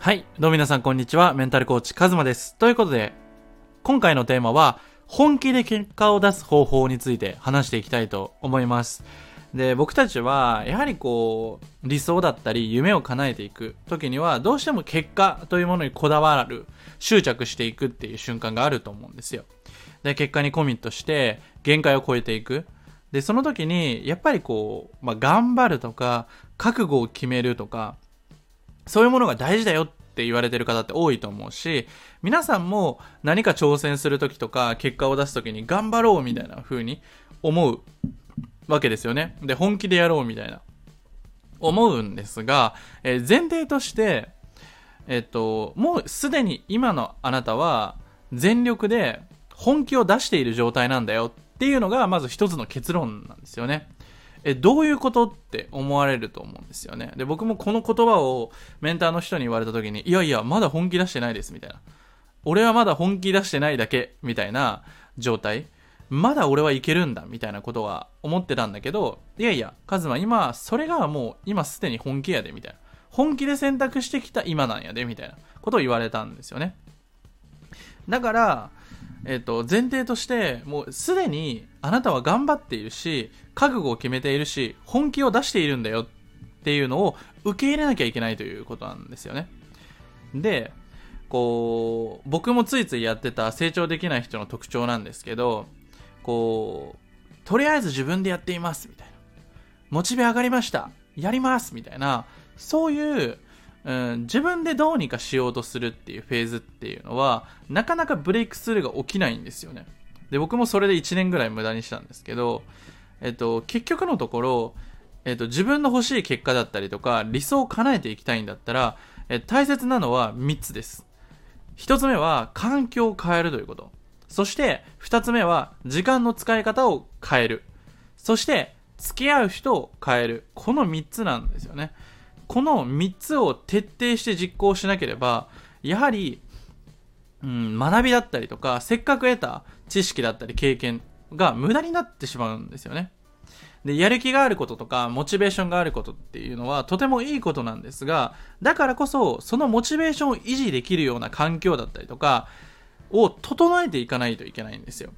はい。どうも皆さんこんにちは。メンタルコーチカズマです。ということで、今回のテーマは、本気で結果を出す方法について話していきたいと思います。で、僕たちは、やはりこう、理想だったり、夢を叶えていく時には、どうしても結果というものにこだわる、執着していくっていう瞬間があると思うんですよ。で、結果にコミットして、限界を超えていく。で、その時に、やっぱりこう、まあ、頑張るとか、覚悟を決めるとか、そういうものが大事だよって言われてる方って多いと思うし、皆さんも何か挑戦するときとか、結果を出すときに頑張ろうみたいな風に思うわけですよね。で、本気でやろうみたいな。思うんですが、えー前提として、えっと、もうすでに今のあなたは全力で本気を出している状態なんだよっていうのがまず一つの結論なんですよね。え、どういうことって思われると思うんですよね。で、僕もこの言葉をメンターの人に言われた時に、いやいや、まだ本気出してないです、みたいな。俺はまだ本気出してないだけ、みたいな状態。まだ俺はいけるんだ、みたいなことは思ってたんだけど、いやいや、カズマ、今、それがもう、今すでに本気やで、みたいな。本気で選択してきた今なんやで、みたいなことを言われたんですよね。だから、えっと、前提として、もうすでにあなたは頑張っているし、覚悟を決めているし、本気を出しているんだよっていうのを受け入れなきゃいけないということなんですよね。で、こう、僕もついついやってた成長できない人の特徴なんですけど、こう、とりあえず自分でやっていますみたいな。モチベ上がりました。やりますみたいな、そういう、うん、自分でどうにかしようとするっていうフェーズっていうのは、なかなかブレイクスルーが起きないんですよね。で、僕もそれで1年ぐらい無駄にしたんですけど、えっと、結局のところ、えっと、自分の欲しい結果だったりとか、理想を叶えていきたいんだったら、え大切なのは3つです。1つ目は、環境を変えるということ。そして、2つ目は、時間の使い方を変える。そして、付き合う人を変える。この3つなんですよね。この3つを徹底して実行しなければ、やはり、うん、学びだったりとか、せっかく得た知識だったり経験が無駄になってしまうんですよね。で、やる気があることとか、モチベーションがあることっていうのはとてもいいことなんですが、だからこそ、そのモチベーションを維持できるような環境だったりとか、を整えていかないといけないんですよ。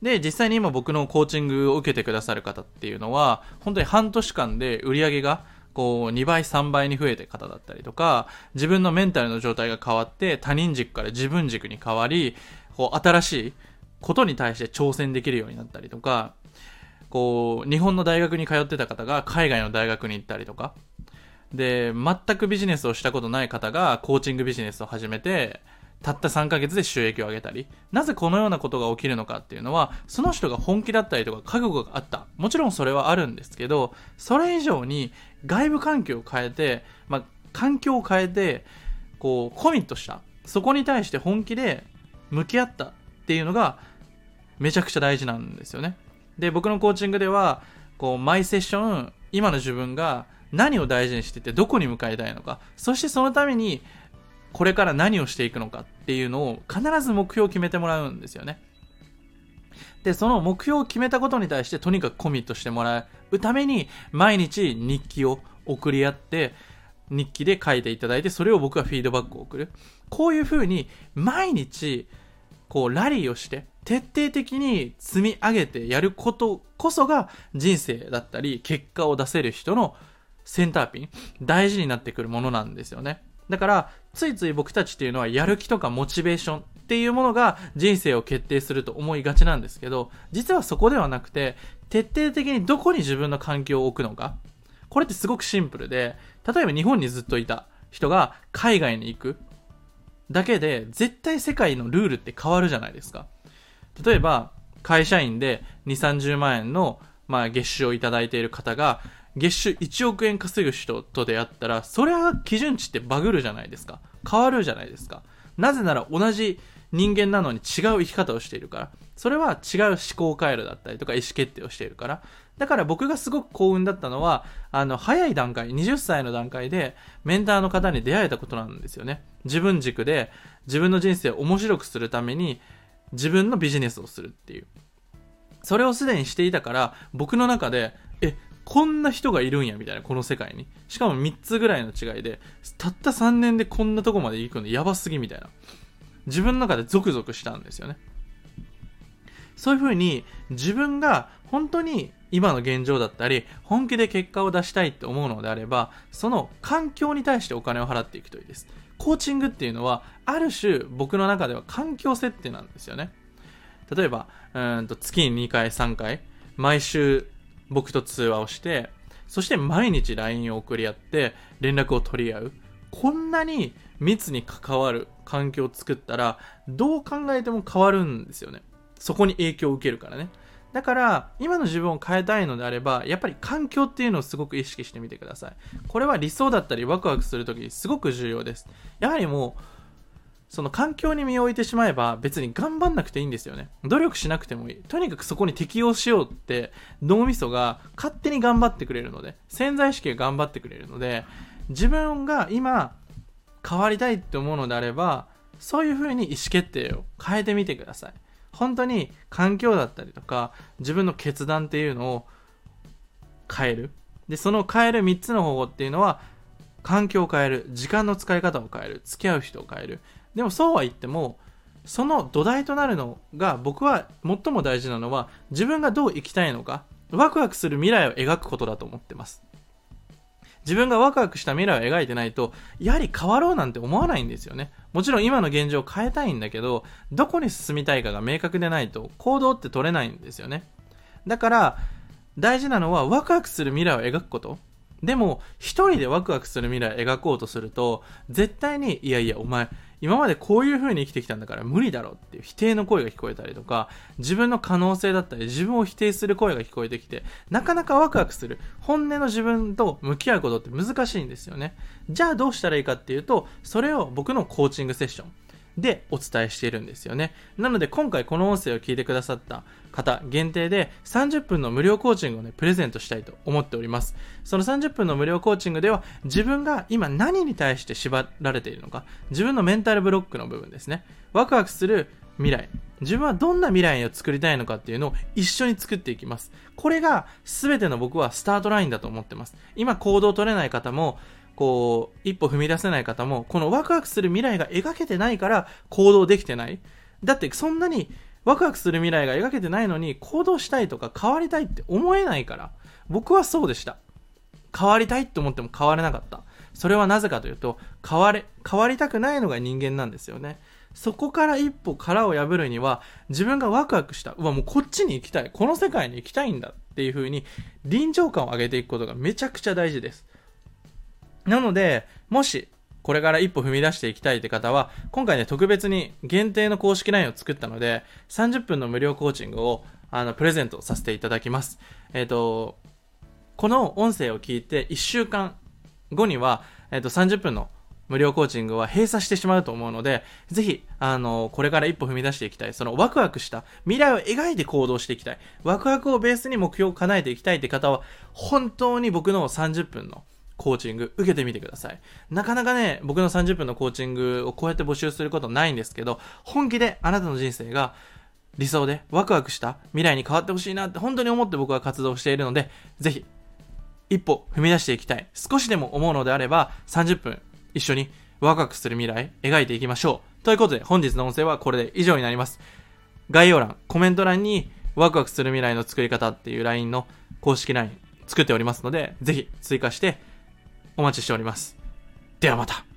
で、実際に今僕のコーチングを受けてくださる方っていうのは、本当に半年間で売り上げがこう2倍3倍に増えて方だったりとか自分のメンタルの状態が変わって他人軸から自分軸に変わりこう新しいことに対して挑戦できるようになったりとかこう日本の大学に通ってた方が海外の大学に行ったりとかで全くビジネスをしたことない方がコーチングビジネスを始めてたった3ヶ月で収益を上げたりなぜこのようなことが起きるのかっていうのはその人が本気だったりとか覚悟があった。もちろんそれはあるんですけどそれ以上に外部環境を変えて、まあ、環境を変えてこうコミットした。そこに対して本気で向き合ったっていうのがめちゃくちゃ大事なんですよね。で僕のコーチングではこう毎セッション今の自分が何を大事にしててどこに向かいたいのか。そしてそのためにこれから何をしていくのかっていうのを必ず目標を決めてもらうんですよね。でその目標を決めたことに対してとにかくコミットしてもらうために毎日日記を送り合って日記で書いていただいてそれを僕がフィードバックを送る。こういうふうに毎日こうラリーをして徹底的に積み上げてやることこそが人生だったり結果を出せる人のセンターピン大事になってくるものなんですよね。だからついつい僕たちっていうのはやる気とかモチベーションっていうものが人生を決定すると思いがちなんですけど実はそこではなくて徹底的にどこに自分の環境を置くのか。これってすごくシンプルで例えば日本にずっといた人が海外に行くだけで絶対世界のルールって変わるじゃないですか。例えば会社員で2 3 0万円の、まあ、月収をいただいている方が月収1億円稼ぐ人と出会ったらそれは基準値ってバグるじゃないですか。変わるじゃないですか。なぜなら同じ人間なのに違う生き方をしているから。それは違う思考回路だったりとか意思決定をしているから。だから僕がすごく幸運だったのはあの早い段階20歳の段階でメンターの方に出会えたことなんですよね。自分軸で自分の人生を面白くするために自分のビジネスをするっていう。それをすでにしていたから僕の中でえこんな人がいるんや、みたいな、この世界に。しかも3つぐらいの違いで、たった3年でこんなとこまで行くのやばすぎ、みたいな。自分の中でゾクゾクしたんですよね。そういう風に、自分が本当に今の現状だったり、本気で結果を出したいって思うのであれば、その環境に対してお金を払っていくといいです。コーチングっていうのは、ある種僕の中では環境設定なんですよね。例えば、うんと月に2回、3回、毎週僕と通話をして、そして毎日 LINE を送り合って連絡を取り合う。こんなに密に関わる環境を作ったら、どう考えても変わるんですよね。そこに影響を受けるからね。だから、今の自分を変えたいのであれば、やっぱり環境っていうのをすごく意識してみてください。これは理想だったりワクワクするときにすごく重要です。やはりもう、その環境に身を置いてしまえば別に頑張んなくていいんですよね。努力しなくてもいい。とにかくそこに適応しようって脳みそが勝手に頑張ってくれるので、潜在意識が頑張ってくれるので、自分が今変わりたいって思うのであれば、そういう風に意思決定を変えてみてください。本当に環境だったりとか、自分の決断っていうのを変える。で、その変える3つの方法っていうのは、環境を変える、時間の使い方を変える、付き合う人を変える、でもそうは言っても、その土台となるのが僕は最も大事なのは自分がどう生きたいのか、ワクワクする未来を描くことだと思ってます。自分がワクワクした未来を描いてないと、やはり変わろうなんて思わないんですよね。もちろん今の現状を変えたいんだけど、どこに進みたいかが明確でないと行動って取れないんですよね。だから、大事なのはワクワクする未来を描くこと。でも、一人でワクワクする未来を描こうとすると、絶対に、いやいや、お前、今までこういう風に生きてきたんだから無理だろっていう否定の声が聞こえたりとか、自分の可能性だったり、自分を否定する声が聞こえてきて、なかなかワクワクする、本音の自分と向き合うことって難しいんですよね。じゃあどうしたらいいかっていうと、それを僕のコーチングセッション、でお伝えしているんですよね。なので今回この音声を聞いてくださった方限定で30分の無料コーチングをね、プレゼントしたいと思っております。その30分の無料コーチングでは自分が今何に対して縛られているのか、自分のメンタルブロックの部分ですね。ワクワクする未来。自分はどんな未来を作りたいのかっていうのを一緒に作っていきます。これが全ての僕はスタートラインだと思ってます。今行動を取れない方もこう、一歩踏み出せない方も、このワクワクする未来が描けてないから行動できてない。だってそんなにワクワクする未来が描けてないのに行動したいとか変わりたいって思えないから。僕はそうでした。変わりたいって思っても変われなかった。それはなぜかというと、変われ、変わりたくないのが人間なんですよね。そこから一歩殻を破るには、自分がワクワクした。うわ、もうこっちに行きたい。この世界に行きたいんだっていう風に、臨場感を上げていくことがめちゃくちゃ大事です。なので、もし、これから一歩踏み出していきたいって方は、今回ね、特別に限定の公式 LINE を作ったので、30分の無料コーチングを、あの、プレゼントさせていただきます。えっ、ー、と、この音声を聞いて1週間後には、えっ、ー、と、30分の無料コーチングは閉鎖してしまうと思うので、ぜひ、あの、これから一歩踏み出していきたい。そのワクワクした未来を描いて行動していきたい。ワクワクをベースに目標を叶えていきたいって方は、本当に僕の30分のコーチング受けてみてください。なかなかね、僕の30分のコーチングをこうやって募集することないんですけど、本気であなたの人生が理想でワクワクした未来に変わってほしいなって本当に思って僕は活動しているので、ぜひ、一歩踏み出していきたい。少しでも思うのであれば、30分一緒にワクワクする未来描いていきましょう。ということで、本日の音声はこれで以上になります。概要欄、コメント欄にワクワクする未来の作り方っていう LINE の公式 LINE 作っておりますので、ぜひ追加してお待ちしております。ではまた。